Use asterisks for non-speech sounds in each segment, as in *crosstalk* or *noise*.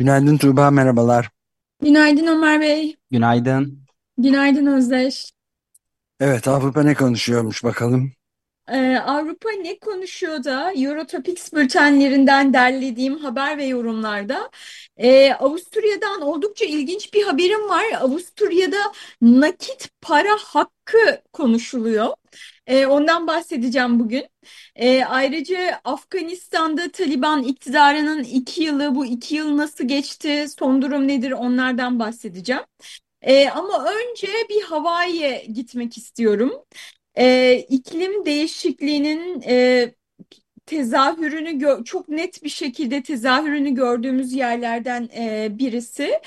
Günaydın Tuğba, merhabalar. Günaydın Ömer Bey. Günaydın. Günaydın Özdeş. Evet, Avrupa ne konuşuyormuş bakalım. Ee, Avrupa ne konuşuyor da Eurotopics bültenlerinden derlediğim haber ve yorumlarda e, Avusturya'dan oldukça ilginç bir haberim var. Avusturya'da nakit para hakkı konuşuluyor. E, ondan bahsedeceğim bugün. E, ayrıca Afganistan'da Taliban iktidarının iki yılı, bu iki yıl nasıl geçti, son durum nedir onlardan bahsedeceğim. E, ama önce bir Hawaii'ye gitmek istiyorum. E, iklim değişikliğinin e, tezahürünü çok net bir şekilde tezahürünü gördüğümüz yerlerden e, birisi.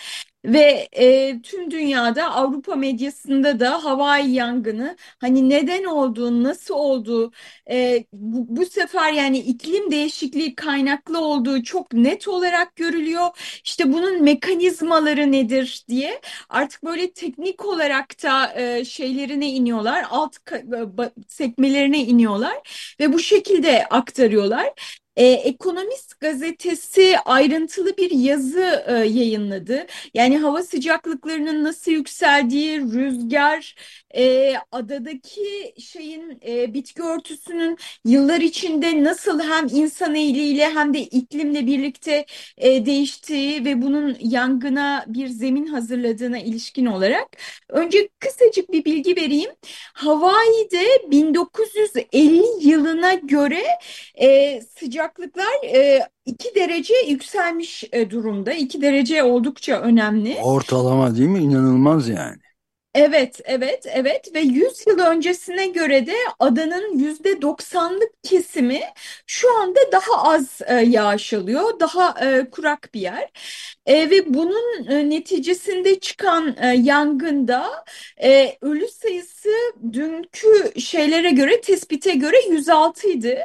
Ve e, tüm dünyada Avrupa medyasında da Hawaii yangını hani neden olduğu, nasıl olduğu e, bu, bu sefer yani iklim değişikliği kaynaklı olduğu çok net olarak görülüyor. İşte bunun mekanizmaları nedir diye artık böyle teknik olarak da e, şeylerine iniyorlar, alt sekmelerine iniyorlar ve bu şekilde aktarıyorlar. E, Ekonomist gazetesi ayrıntılı bir yazı e, yayınladı. Yani hava sıcaklıklarının nasıl yükseldiği, rüzgar, e, adadaki şeyin e, bitki örtüsünün yıllar içinde nasıl hem insan eliyle hem de iklimle birlikte e, değiştiği ve bunun yangına bir zemin hazırladığına ilişkin olarak önce kısacık bir bilgi vereyim. Hawaii'de 1950 yılına göre e, sıcaklıklar e, 2 derece yükselmiş e, durumda. 2 derece oldukça önemli. Ortalama değil mi? İnanılmaz yani. Evet, evet, evet ve 100 yıl öncesine göre de adanın yüzde 90'lık kesimi şu anda daha az e, yağış alıyor, daha e, kurak bir yer. E, ve bunun e, neticesinde çıkan e, yangında e, ölü sayısı dünkü şeylere göre, tespite göre 106 idi.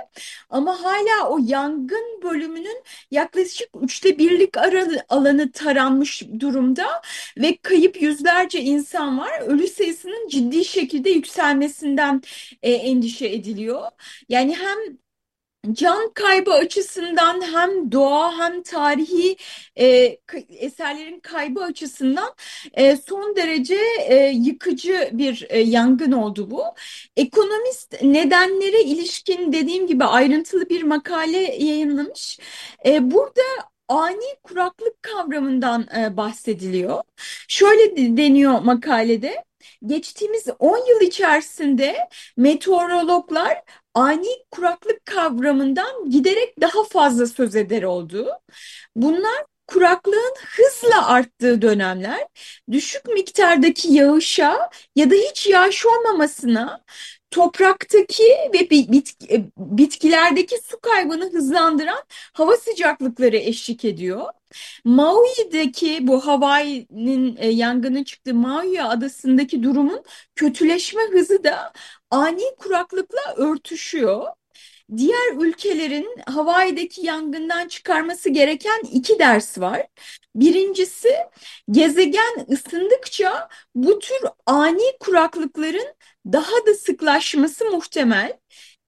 Ama hala o yangın bölümünün yaklaşık üçte birlik alanı taranmış durumda ve kayıp yüzlerce insan var ölü sayısının ciddi şekilde yükselmesinden e, endişe ediliyor. Yani hem can kaybı açısından hem doğa hem tarihi e, eserlerin kaybı açısından e, son derece e, yıkıcı bir e, yangın oldu bu. Ekonomist nedenlere ilişkin dediğim gibi ayrıntılı bir makale yayınlamış. E, burada ani kuraklık kavramından e, bahsediliyor. Şöyle deniyor makalede. Geçtiğimiz 10 yıl içerisinde meteorologlar ani kuraklık kavramından giderek daha fazla söz eder oldu. Bunlar kuraklığın hızla arttığı dönemler, düşük miktardaki yağışa ya da hiç yağış olmamasına, topraktaki ve e, bitkilerdeki su kaybını hızlandıran hava sıcaklıkları eşlik ediyor. Maui'deki bu Hawaii'nin e, yangının çıktığı Maui adasındaki durumun kötüleşme hızı da ani kuraklıkla örtüşüyor. Diğer ülkelerin Hawaii'deki yangından çıkarması gereken iki ders var. Birincisi gezegen ısındıkça bu tür ani kuraklıkların daha da sıklaşması muhtemel.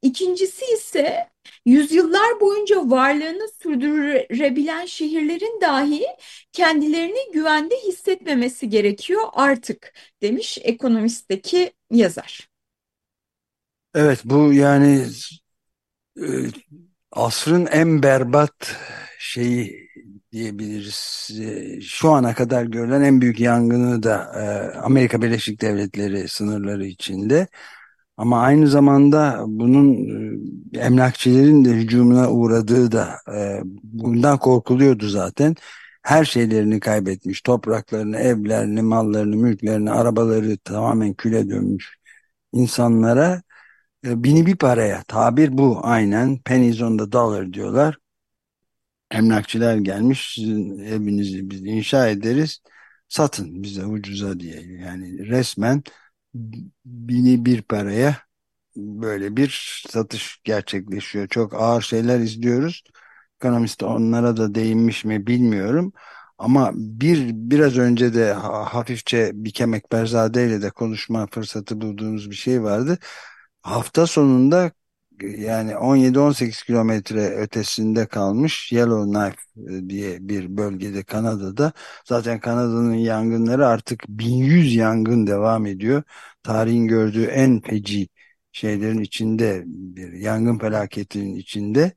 İkincisi ise yüzyıllar boyunca varlığını sürdürebilen şehirlerin dahi kendilerini güvende hissetmemesi gerekiyor artık demiş ekonomistteki yazar. Evet bu yani e, asrın en berbat şeyi diyebiliriz. E, şu ana kadar görülen en büyük yangını da e, Amerika Birleşik Devletleri sınırları içinde. Ama aynı zamanda bunun emlakçilerin de hücumuna uğradığı da bundan korkuluyordu zaten. Her şeylerini kaybetmiş, topraklarını, evlerini, mallarını, mülklerini, arabaları tamamen küle dönmüş insanlara bini bir paraya tabir bu aynen pennies on the dollar diyorlar emlakçılar gelmiş sizin evinizi biz inşa ederiz satın bize ucuza diye yani resmen bini bir paraya böyle bir satış gerçekleşiyor. Çok ağır şeyler izliyoruz. Ekonomist onlara da değinmiş mi bilmiyorum. Ama bir biraz önce de hafifçe Bikem Ekberzade ile de konuşma fırsatı bulduğumuz bir şey vardı. Hafta sonunda yani 17-18 kilometre ötesinde kalmış Yellowknife e, diye bir bölgede Kanada'da. Zaten Kanada'nın yangınları artık 1100 yangın devam ediyor. Tarihin gördüğü en feci şeylerin içinde bir yangın felaketinin içinde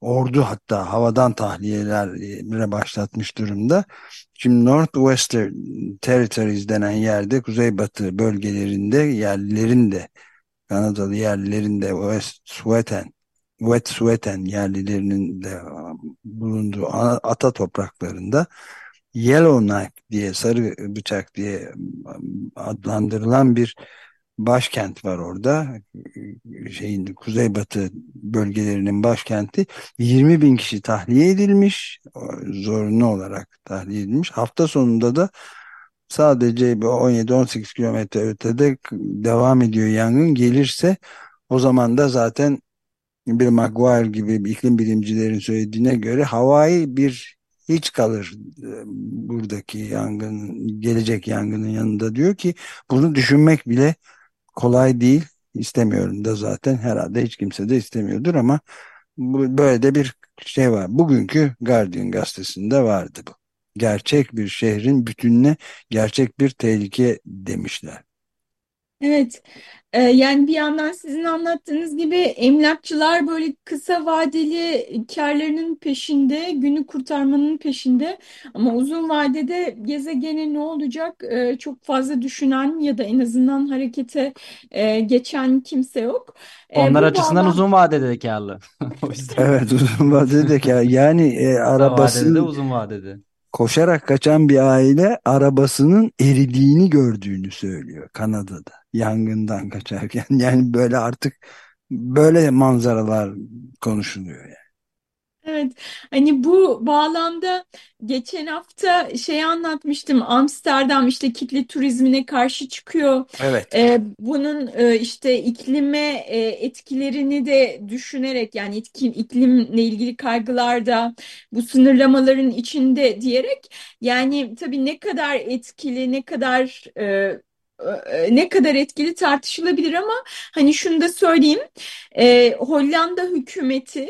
ordu hatta havadan tahliyelere başlatmış durumda. Şimdi Northwestern Territories denen yerde kuzeybatı bölgelerinde yerlilerin de Kanadalı yerlilerin de Wet'suwet'en Wet'suwet'en yerlilerinin de bulunduğu ata topraklarında Yellowknife diye sarı bıçak diye adlandırılan bir başkent var orada. Şeyin kuzeybatı bölgelerinin başkenti. 20 bin kişi tahliye edilmiş. Zorunlu olarak tahliye edilmiş. Hafta sonunda da sadece 17-18 kilometre ötede devam ediyor yangın. Gelirse o zaman da zaten bir Maguire gibi bir iklim bilimcilerin söylediğine göre Hawaii bir hiç kalır buradaki yangın gelecek yangının yanında diyor ki bunu düşünmek bile kolay değil. İstemiyorum da zaten herhalde hiç kimse de istemiyordur ama böyle de bir şey var. Bugünkü Guardian gazetesinde vardı bu. Gerçek bir şehrin bütününe gerçek bir tehlike demişler. Evet, e, yani bir yandan sizin anlattığınız gibi emlakçılar böyle kısa vadeli karlarının peşinde, günü kurtarmanın peşinde. Ama uzun vadede gezegene ne olacak e, çok fazla düşünen ya da en azından harekete e, geçen kimse yok. Onlar bu açısından bağlam uzun vadede de karlı. *laughs* O yüzden Evet uzun vadede kar. Yani e, kısa vadede de uzun vadede. Koşarak kaçan bir aile arabasının eridiğini gördüğünü söylüyor Kanada'da yangından kaçarken. *laughs* Yani böyle artık böyle manzaralar konuşuluyor yani. Evet, hani bu bağlamda geçen hafta şey anlatmıştım. Amsterdam işte kitle turizmine karşı çıkıyor. Evet. Ee, bunun e, işte iklime e, etkilerini de düşünerek yani etki, iklimle ilgili kaygılar da bu sınırlamaların içinde diyerek yani tabii ne kadar etkili ne kadar e, ne kadar etkili tartışılabilir ama hani şunu da söyleyeyim. E, Hollanda hükümeti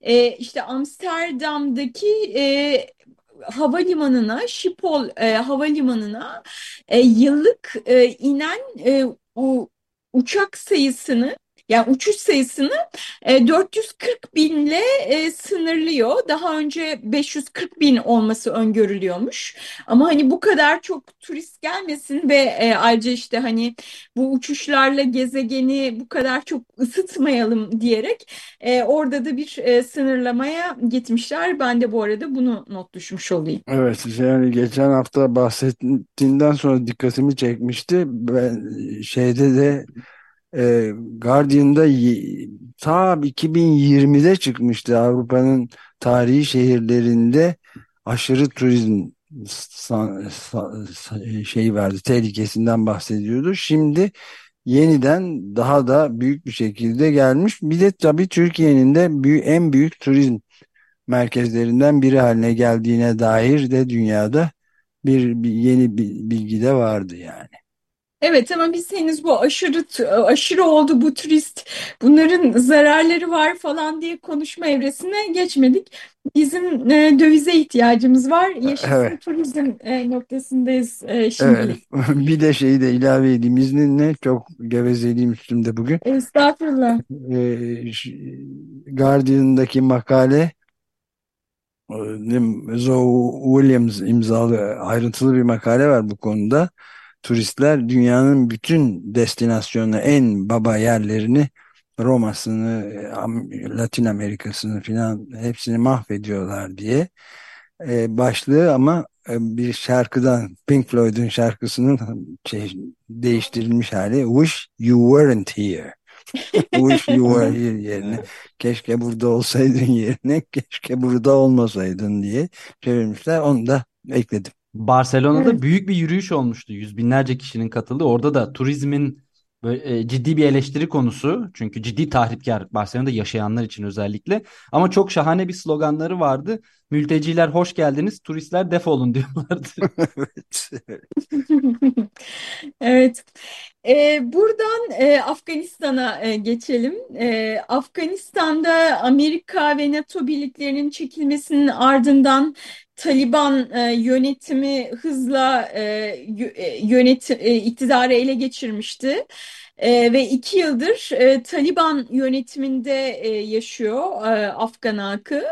e, işte Amsterdam'daki e, havalimanına Schiphol e, havalimanına e, yıllık e, inen e, u, uçak sayısını yani uçuş sayısını e, 440 binle e, sınırlıyor. Daha önce 540 bin olması öngörülüyormuş. Ama hani bu kadar çok turist gelmesin ve e, ayrıca işte hani bu uçuşlarla gezegeni bu kadar çok ısıtmayalım diyerek e, orada da bir e, sınırlamaya gitmişler. Ben de bu arada bunu not düşmüş olayım. Evet yani geçen hafta bahsettiğinden sonra dikkatimi çekmişti. Ben şeyde de e, Guardian'da ta 2020'de çıkmıştı Avrupa'nın tarihi şehirlerinde aşırı turizm şey vardı tehlikesinden bahsediyordu. Şimdi yeniden daha da büyük bir şekilde gelmiş. Bir de tabii Türkiye'nin de en büyük turizm merkezlerinden biri haline geldiğine dair de dünyada bir, bir yeni bir bilgi de vardı yani. Evet ama biz henüz bu aşırı aşırı oldu bu turist bunların zararları var falan diye konuşma evresine geçmedik. Bizim e, dövize ihtiyacımız var. Yaşasın Evet. turizm e, noktasındayız e, Evet. şimdilik. *laughs* Bir de şeyi de ilave edeyim izninle çok gevezeliğim üstümde bugün. Estağfurullah. Ş- Guardian'daki makale e, Zoe Williams imzalı ayrıntılı bir makale var bu konuda. Turistler dünyanın bütün destinasyonu en baba yerlerini Roma'sını, Latin Amerika'sını filan hepsini mahvediyorlar diye e, başlığı ama e, bir şarkıdan Pink Floyd'un şarkısının şey, değiştirilmiş hali Wish You Weren't Here. *laughs* Kuş yuvayı *laughs* yerine Evet. keşke burada olsaydın *laughs* yerine keşke burada olmasaydın diye çevirmişler. Onu da ekledim. Barcelona'da Evet. büyük bir yürüyüş olmuştu. Yüz binlerce kişinin katıldığı. Orada da turizmin böyle, e, ciddi bir eleştiri konusu. Çünkü ciddi tahripkar Barcelona'da yaşayanlar için özellikle. Ama çok şahane bir sloganları vardı. Mülteciler hoş geldiniz, turistler defolun diyorlardı. *laughs* Evet. *laughs* Evet. Ee, buradan e, Afganistan'a e, geçelim. E, Afganistan'da Amerika ve NATO birliklerinin çekilmesinin ardından Taliban e, yönetimi hızla e, e, yönetim e, iktidarı ele geçirmişti. E, ve iki yıldır e, Taliban yönetiminde e, yaşıyor e, Afgan halkı.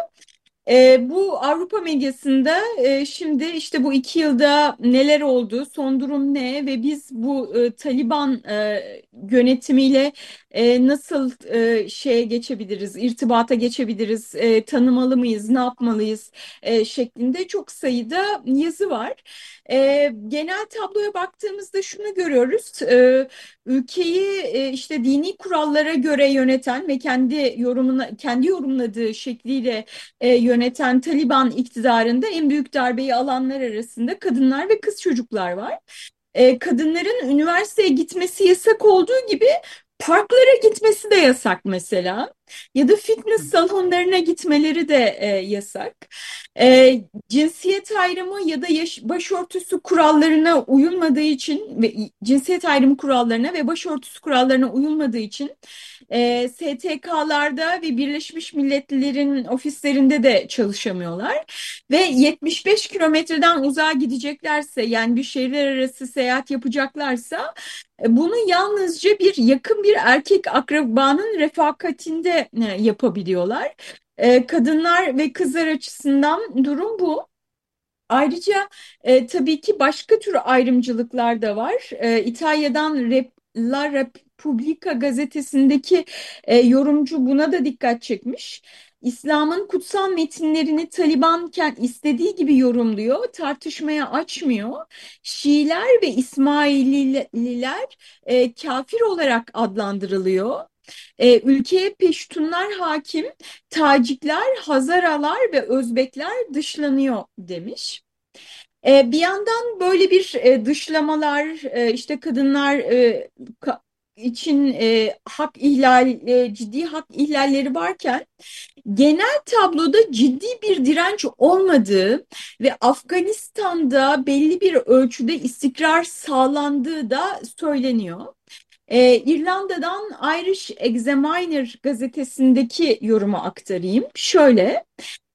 E, bu Avrupa medyasında e, şimdi işte bu iki yılda neler oldu, son durum ne ve biz bu e, Taliban e, yönetimiyle e, nasıl e, şeye geçebiliriz, irtibata geçebiliriz, e, tanımalı mıyız, ne yapmalıyız e, şeklinde çok sayıda yazı var. E, genel tabloya baktığımızda şunu görüyoruz. E, ülkeyi e, işte dini kurallara göre yöneten ve kendi yorumuna kendi yorumladığı şekliyle e, yöneten Taliban iktidarında en büyük darbeyi alanlar arasında kadınlar ve kız çocuklar var. E, kadınların üniversiteye gitmesi yasak olduğu gibi parklara gitmesi de yasak mesela. Ya da fitness salonlarına gitmeleri de e, yasak. E, cinsiyet ayrımı ya da yaş, başörtüsü kurallarına uyulmadığı için ve cinsiyet ayrımı kurallarına ve başörtüsü kurallarına uyulmadığı için e, STK'larda ve Birleşmiş Milletler'in ofislerinde de çalışamıyorlar. Ve 75 kilometreden uzağa gideceklerse yani bir şehirler arası seyahat yapacaklarsa e, bunu yalnızca bir yakın bir erkek akrabanın refakatinde e, yapabiliyorlar. E, kadınlar ve kızlar açısından durum bu. Ayrıca e, tabii ki başka tür ayrımcılıklar da var. E, İtalya'dan Rep, La Repubblica gazetesindeki e, yorumcu buna da dikkat çekmiş. İslam'ın kutsal metinlerini Taliban istediği gibi yorumluyor, tartışmaya açmıyor. Şiiler ve İsmaililer e, kafir olarak adlandırılıyor. E, ülkeye Peştunlar hakim, Tacikler, Hazaralar ve Özbekler dışlanıyor demiş. E, bir yandan böyle bir e, dışlamalar, e, işte kadınlar e, ka- için e, hak ihlal, e, ciddi hak ihlalleri varken genel tabloda ciddi bir direnç olmadığı ve Afganistan'da belli bir ölçüde istikrar sağlandığı da söyleniyor. Ee, İrlanda'dan Irish Examiner gazetesindeki yorumu aktarayım. Şöyle,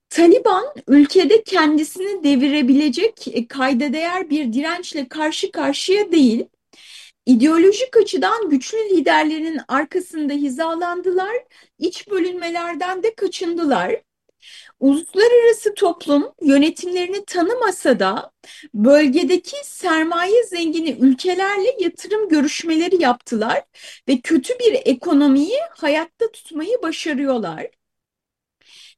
Taliban ülkede kendisini devirebilecek e, kayda değer bir dirençle karşı karşıya değil, ideolojik açıdan güçlü liderlerinin arkasında hizalandılar, iç bölünmelerden de kaçındılar. Uluslararası toplum yönetimlerini tanımasa da bölgedeki sermaye zengini ülkelerle yatırım görüşmeleri yaptılar ve kötü bir ekonomiyi hayatta tutmayı başarıyorlar.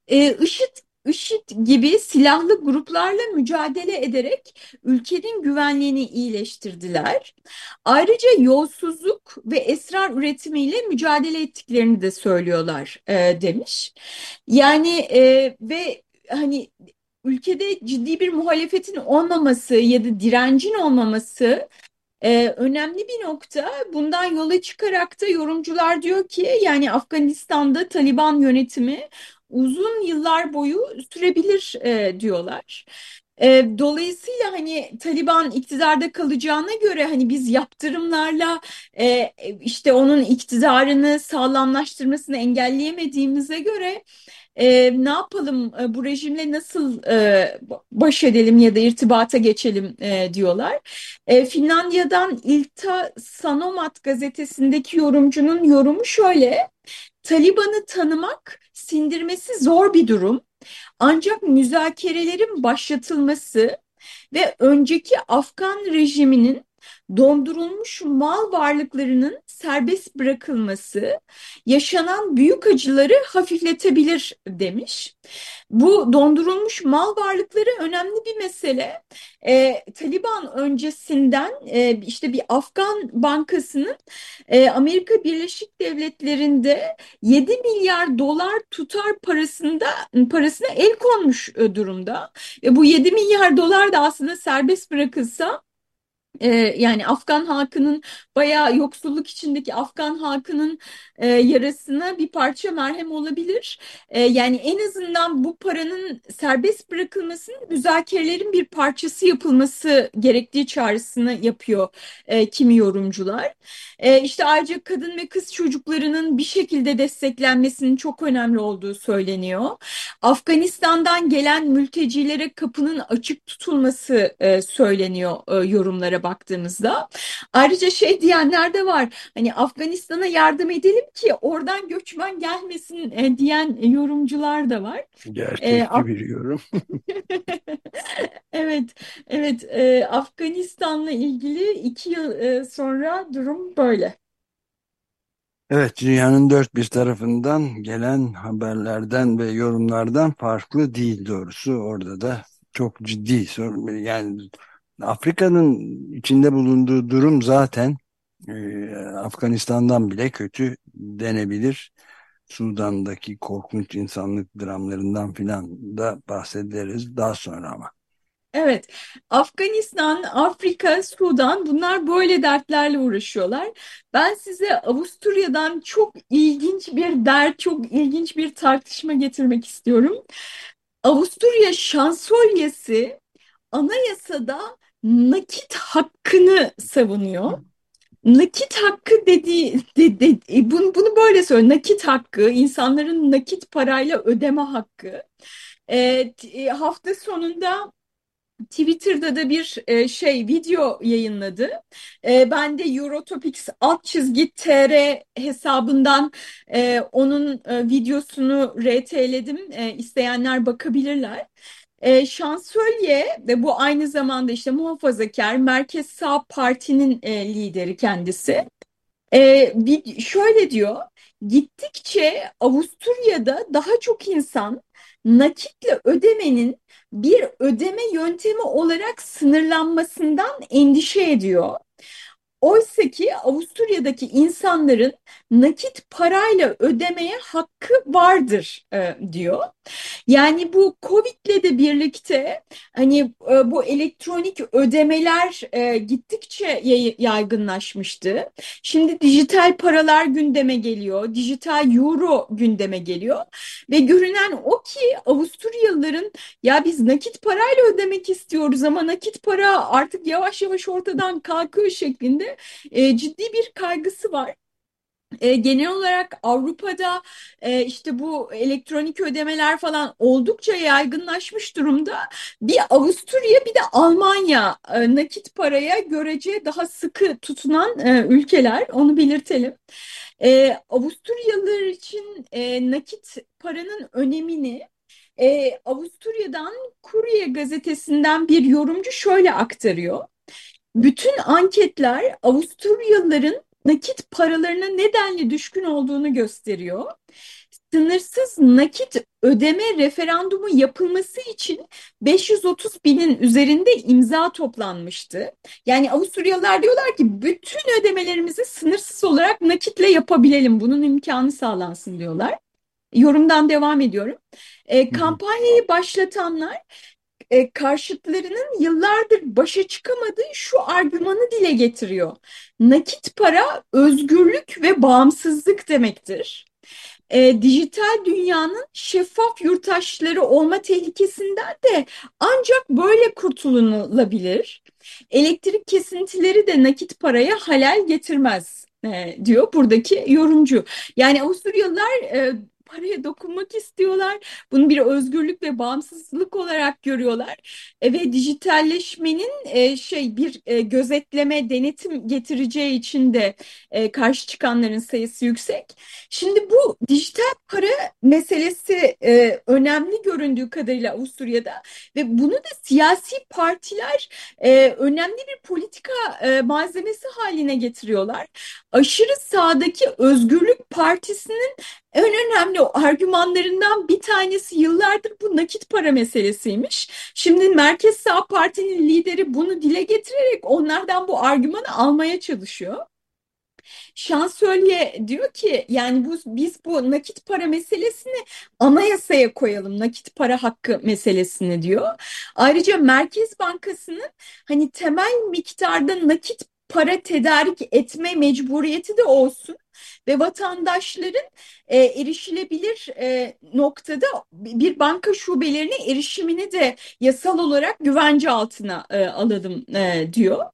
Ee, IŞİD, IŞİD gibi silahlı gruplarla mücadele ederek ülkenin güvenliğini iyileştirdiler. Ayrıca yolsuzluk ve esrar üretimiyle mücadele ettiklerini de söylüyorlar e, demiş. Yani e, ve hani ülkede ciddi bir muhalefetin olmaması ya da direncin olmaması ee, önemli bir nokta. Bundan yola çıkarak da yorumcular diyor ki yani Afganistan'da Taliban yönetimi uzun yıllar boyu sürebilir e, diyorlar. E, dolayısıyla hani Taliban iktidarda kalacağına göre hani biz yaptırımlarla e, işte onun iktidarını sağlamlaştırmasını engelleyemediğimize göre e, ne yapalım e, bu rejimle nasıl e, baş edelim ya da irtibata geçelim e, diyorlar. E, Finlandiya'dan Ilta Sanomat gazetesindeki yorumcunun yorumu şöyle. Taliban'ı tanımak sindirmesi zor bir durum. Ancak müzakerelerin başlatılması ve önceki Afgan rejiminin dondurulmuş mal varlıklarının serbest bırakılması yaşanan büyük acıları hafifletebilir demiş. Bu dondurulmuş mal varlıkları önemli bir mesele. E, Taliban öncesinden e, işte bir Afgan bankasının e, Amerika Birleşik Devletleri'nde 7 milyar dolar tutar parasında parasına el konmuş e, durumda. Ve bu 7 milyar dolar da aslında serbest bırakılsa e, yani Afgan halkının bayağı yoksulluk içindeki Afgan halkının e, yarasına bir parça merhem olabilir. E, yani en azından bu paranın serbest bırakılmasının müzakerelerin bir parçası yapılması gerektiği çağrısını yapıyor e, kimi yorumcular. E, işte ayrıca kadın ve kız çocuklarının bir şekilde desteklenmesinin çok önemli olduğu söyleniyor. Afganistan'dan gelen mültecilere kapının açık tutulması e, söyleniyor e, yorumlara baktığımızda. Ayrıca şey diyenler de var. Hani Afganistan'a yardım edelim ki oradan göçmen gelmesin e, diyen yorumcular da var. Gerçekçi e, bir yorum. *laughs* evet, evet. E, Afganistan'la ilgili iki yıl e, sonra durum böyle. Evet, dünyanın dört bir tarafından gelen haberlerden ve yorumlardan farklı değil doğrusu. Orada da çok ciddi sorun. Yani Afrika'nın içinde bulunduğu durum zaten e, Afganistan'dan bile kötü denebilir. Sudan'daki korkunç insanlık dramlarından filan da bahsederiz daha sonra ama. Evet, Afganistan, Afrika, Sudan bunlar böyle dertlerle uğraşıyorlar. Ben size Avusturya'dan çok ilginç bir dert, çok ilginç bir tartışma getirmek istiyorum. Avusturya şansölyesi anayasada nakit hakkını savunuyor. Nakit hakkı dediği de, de, e, bunu, bunu böyle söylüyor. Nakit hakkı, insanların nakit parayla ödeme hakkı. E, hafta sonunda Twitter'da da bir e, şey video yayınladı. E, ben de Eurotopics alt çizgi tr hesabından e, onun e, videosunu RT'ledim. E, isteyenler bakabilirler. E, şansölye ve bu aynı zamanda işte muhafazakar Merkez Sağ Parti'nin e, lideri kendisi. E, bir, şöyle diyor, gittikçe Avusturya'da daha çok insan nakitle ödemenin bir ödeme yöntemi olarak sınırlanmasından endişe ediyor. Oysa ki Avusturya'daki insanların nakit parayla ödemeye hakkı vardır e, diyor. Yani bu Covid'le de birlikte hani e, bu elektronik ödemeler e, gittikçe yaygınlaşmıştı. Şimdi dijital paralar gündeme geliyor, dijital euro gündeme geliyor ve görünen o ki Avusturyalıların ya biz nakit parayla ödemek istiyoruz ama nakit para artık yavaş yavaş ortadan kalkıyor şeklinde e, ciddi bir kaygısı var. E, genel olarak Avrupa'da e, işte bu elektronik ödemeler falan oldukça yaygınlaşmış durumda. Bir Avusturya bir de Almanya e, nakit paraya görece daha sıkı tutunan e, ülkeler onu belirtelim. E, Avusturyalılar için e, nakit paranın önemini e, Avusturya'dan Kurye gazetesinden bir yorumcu şöyle aktarıyor. Bütün anketler Avusturyalıların nakit paralarına nedenli düşkün olduğunu gösteriyor. Sınırsız nakit ödeme referandumu yapılması için 530 binin üzerinde imza toplanmıştı. Yani Avusturyalılar diyorlar ki bütün ödemelerimizi sınırsız olarak nakitle yapabilelim. Bunun imkanı sağlansın diyorlar. Yorumdan devam ediyorum. E, kampanyayı başlatanlar e, karşıtlarının yıllardır başa çıkamadığı şu argümanı dile getiriyor. Nakit para özgürlük ve bağımsızlık demektir. E, dijital dünyanın şeffaf yurttaşları olma tehlikesinden de ancak böyle kurtulunabilir. Elektrik kesintileri de nakit paraya halel getirmez e, diyor buradaki yorumcu. Yani Avusturyalılar e, paraya dokunmak istiyorlar. Bunu bir özgürlük ve bağımsızlık olarak görüyorlar. E, ve dijitalleşmenin e, şey bir e, gözetleme, denetim getireceği için de e, karşı çıkanların sayısı yüksek. Şimdi bu dijital para meselesi e, önemli göründüğü kadarıyla Avusturya'da ve bunu da siyasi partiler e, önemli bir politika e, malzemesi haline getiriyorlar. Aşırı sağdaki Özgürlük Partisi'nin en önemli argümanlarından bir tanesi yıllardır bu nakit para meselesiymiş. Şimdi Merkez Sağ Parti'nin lideri bunu dile getirerek onlardan bu argümanı almaya çalışıyor. Şansölye diyor ki yani bu biz bu nakit para meselesini anayasaya koyalım. Nakit para hakkı meselesini diyor. Ayrıca Merkez Bankası'nın hani temel miktarda nakit para tedarik etme mecburiyeti de olsun ve vatandaşların e, erişilebilir e, noktada bir banka şubelerine erişimini de yasal olarak güvence altına e, alalım e, diyor.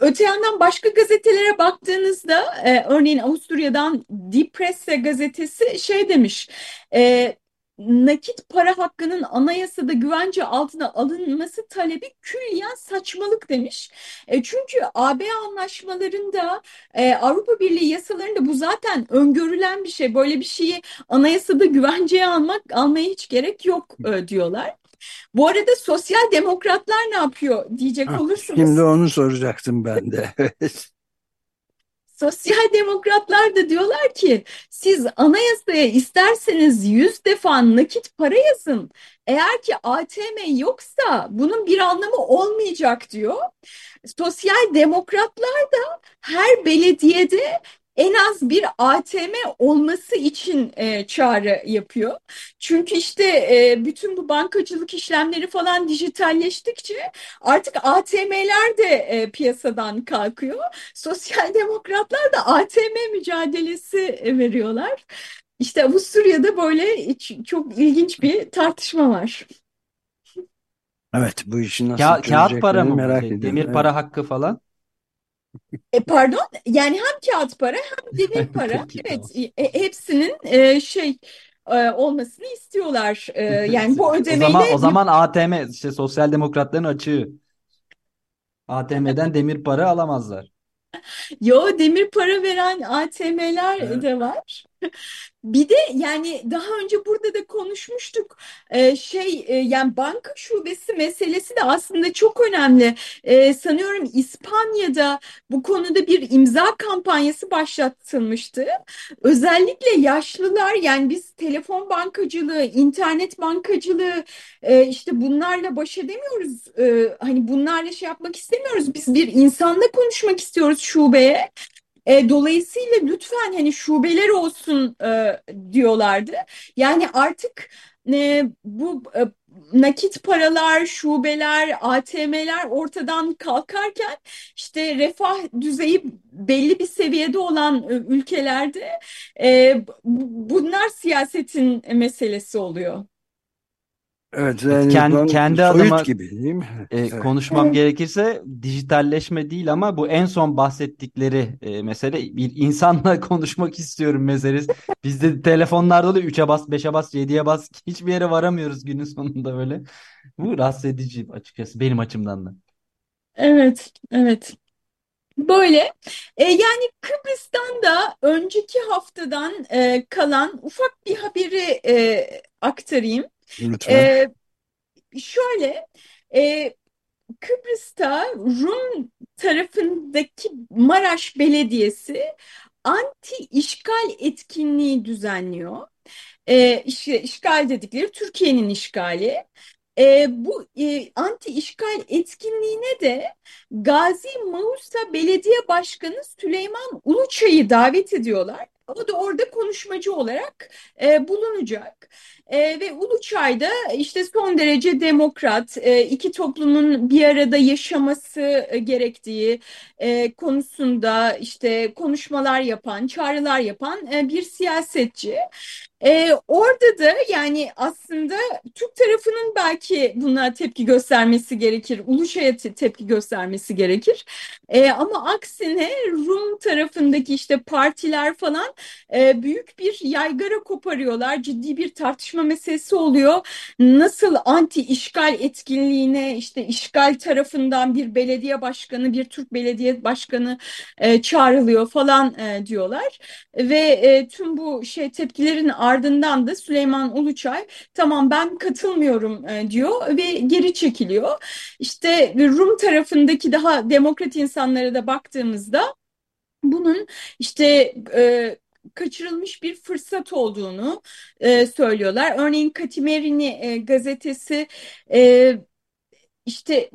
Öte yandan başka gazetelere baktığınızda e, örneğin Avusturya'dan Die Presse gazetesi şey demiş e, nakit para hakkının anayasada güvence altına alınması talebi külliyen saçmalık demiş. E, çünkü AB anlaşmalarında e, Avrupa Birliği yasalarında bu zaten öngörülen bir şey. Böyle bir şeyi anayasada güvenceye almak almaya hiç gerek yok e, diyorlar. Bu arada sosyal demokratlar ne yapıyor diyecek Ah, olursunuz. Şimdi onu soracaktım ben de. *laughs* Sosyal demokratlar da diyorlar ki siz anayasaya isterseniz yüz defa nakit para yazın. Eğer ki ATM yoksa bunun bir anlamı olmayacak diyor. Sosyal demokratlar da her belediyede en az bir ATM olması için e, çağrı yapıyor. Çünkü işte e, bütün bu bankacılık işlemleri falan dijitalleştikçe artık ATM'ler de e, piyasadan kalkıyor. Sosyal demokratlar da ATM mücadelesi e, veriyorlar. İşte Avusturya'da böyle çok ilginç bir tartışma var. Evet bu işi nasıl Ka- kağıt para mı merak Şey, ediyorum. demir Evet. para hakkı falan. E, pardon yani hem kağıt para hem *laughs* demir para evet e, hepsinin e, şey e, olmasını istiyorlar. E, yani bu O ödemeyle zaman o zaman ATM işte sosyal demokratların açığı. ATM'den demir para alamazlar. yo demir para veren ATM'ler Evet. de var. *laughs* Bir de yani daha önce burada da konuşmuştuk Ee, şey e, yani banka şubesi meselesi de aslında çok önemli. Ee, sanıyorum İspanya'da bu konuda bir imza kampanyası başlatılmıştı. Özellikle yaşlılar yani biz telefon bankacılığı, internet bankacılığı e, işte bunlarla baş edemiyoruz. Ee, hani bunlarla şey yapmak istemiyoruz. Biz bir insanla konuşmak istiyoruz şubeye. E, dolayısıyla lütfen hani şubeler olsun e, diyorlardı. Yani artık e, bu e, nakit paralar, şubeler, ATM'ler ortadan kalkarken işte refah düzeyi belli bir seviyede olan e, ülkelerde e, bu- bunlar siyasetin meselesi oluyor. Evet Evet, yani kendi, kendi adıma gibi değil mi? e, Evet. konuşmam Evet. gerekirse dijitalleşme değil ama bu en son bahsettikleri e, mesele bir insanla *laughs* konuşmak istiyorum meselesi. Bizde telefonlarda da 3'e bas, 5'e bas, 7'ye bas hiçbir yere varamıyoruz günün sonunda böyle. Bu rahatsız edici açıkçası benim açımdan da. Evet, evet. Böyle E, yani Kıbrıs'tan da önceki haftadan e, kalan ufak bir haberi e, aktarayım. Lütfen. E, şöyle e, Kıbrıs'ta Rum tarafındaki Maraş Belediyesi anti işgal etkinliği düzenliyor. E, iş- işgal dedikleri Türkiye'nin işgali. E, bu e, anti işgal etkinliğine de Gazi Mausa Belediye Başkanı Süleyman Uluçay'ı davet ediyorlar. O da orada konuşmacı olarak e, bulunacak. E, ve Uluçay da işte son derece demokrat, e, iki toplumun bir arada yaşaması e, gerektiği e, konusunda işte konuşmalar yapan, çağrılar yapan e, bir siyasetçi. Ee, orada da yani aslında Türk tarafının belki buna tepki göstermesi gerekir, Uluşa'ya te- tepki göstermesi gerekir. Ee, ama aksine Rum tarafındaki işte partiler falan e, büyük bir yaygara koparıyorlar. Ciddi bir tartışma meselesi oluyor. Nasıl anti işgal etkinliğine işte işgal tarafından bir belediye başkanı, bir Türk belediye başkanı e, çağrılıyor falan e, diyorlar. Ve e, tüm bu şey tepkilerin ardından da Süleyman Uluçay tamam ben katılmıyorum e, diyor ve geri çekiliyor. İşte Rum tarafındaki daha demokrat insanlara da baktığımızda bunun işte e, kaçırılmış bir fırsat olduğunu e, söylüyorlar. Örneğin Katimerini e, gazetesi e, işte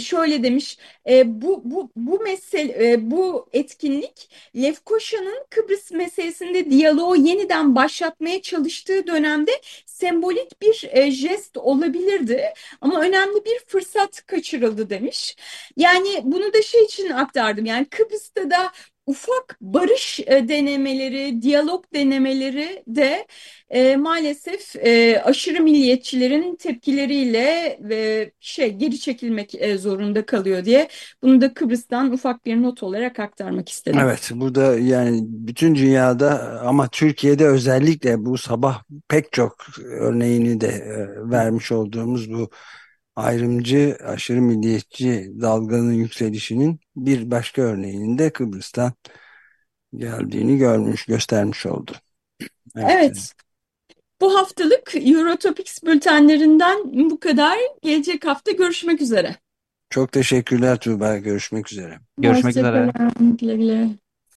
şöyle demiş e, bu bu bu mesele e, bu etkinlik Lefkoşa'nın Kıbrıs meselesinde diyaloğu yeniden başlatmaya çalıştığı dönemde sembolik bir e, jest olabilirdi ama önemli bir fırsat kaçırıldı demiş. Yani bunu da şey için aktardım yani Kıbrıs'ta da ufak barış e, denemeleri, diyalog denemeleri de e, maalesef e, aşırı milliyetçilerin tepkileriyle ve şey geri çekilmek e, zorunda kalıyor diye bunu da Kıbrıs'tan ufak bir not olarak aktarmak istedim. Evet, burada yani bütün dünyada ama Türkiye'de özellikle bu sabah pek çok örneğini de e, vermiş olduğumuz bu ayrımcı, aşırı milliyetçi dalganın yükselişinin bir başka örneğinin de Kıbrıs'tan geldiğini görmüş, göstermiş oldu. Evet. evet. Bu haftalık Eurotopics bültenlerinden bu kadar. Gelecek hafta görüşmek üzere. Çok teşekkürler Tuğba. Görüşmek üzere. Görüşmek üzere. Güle güle.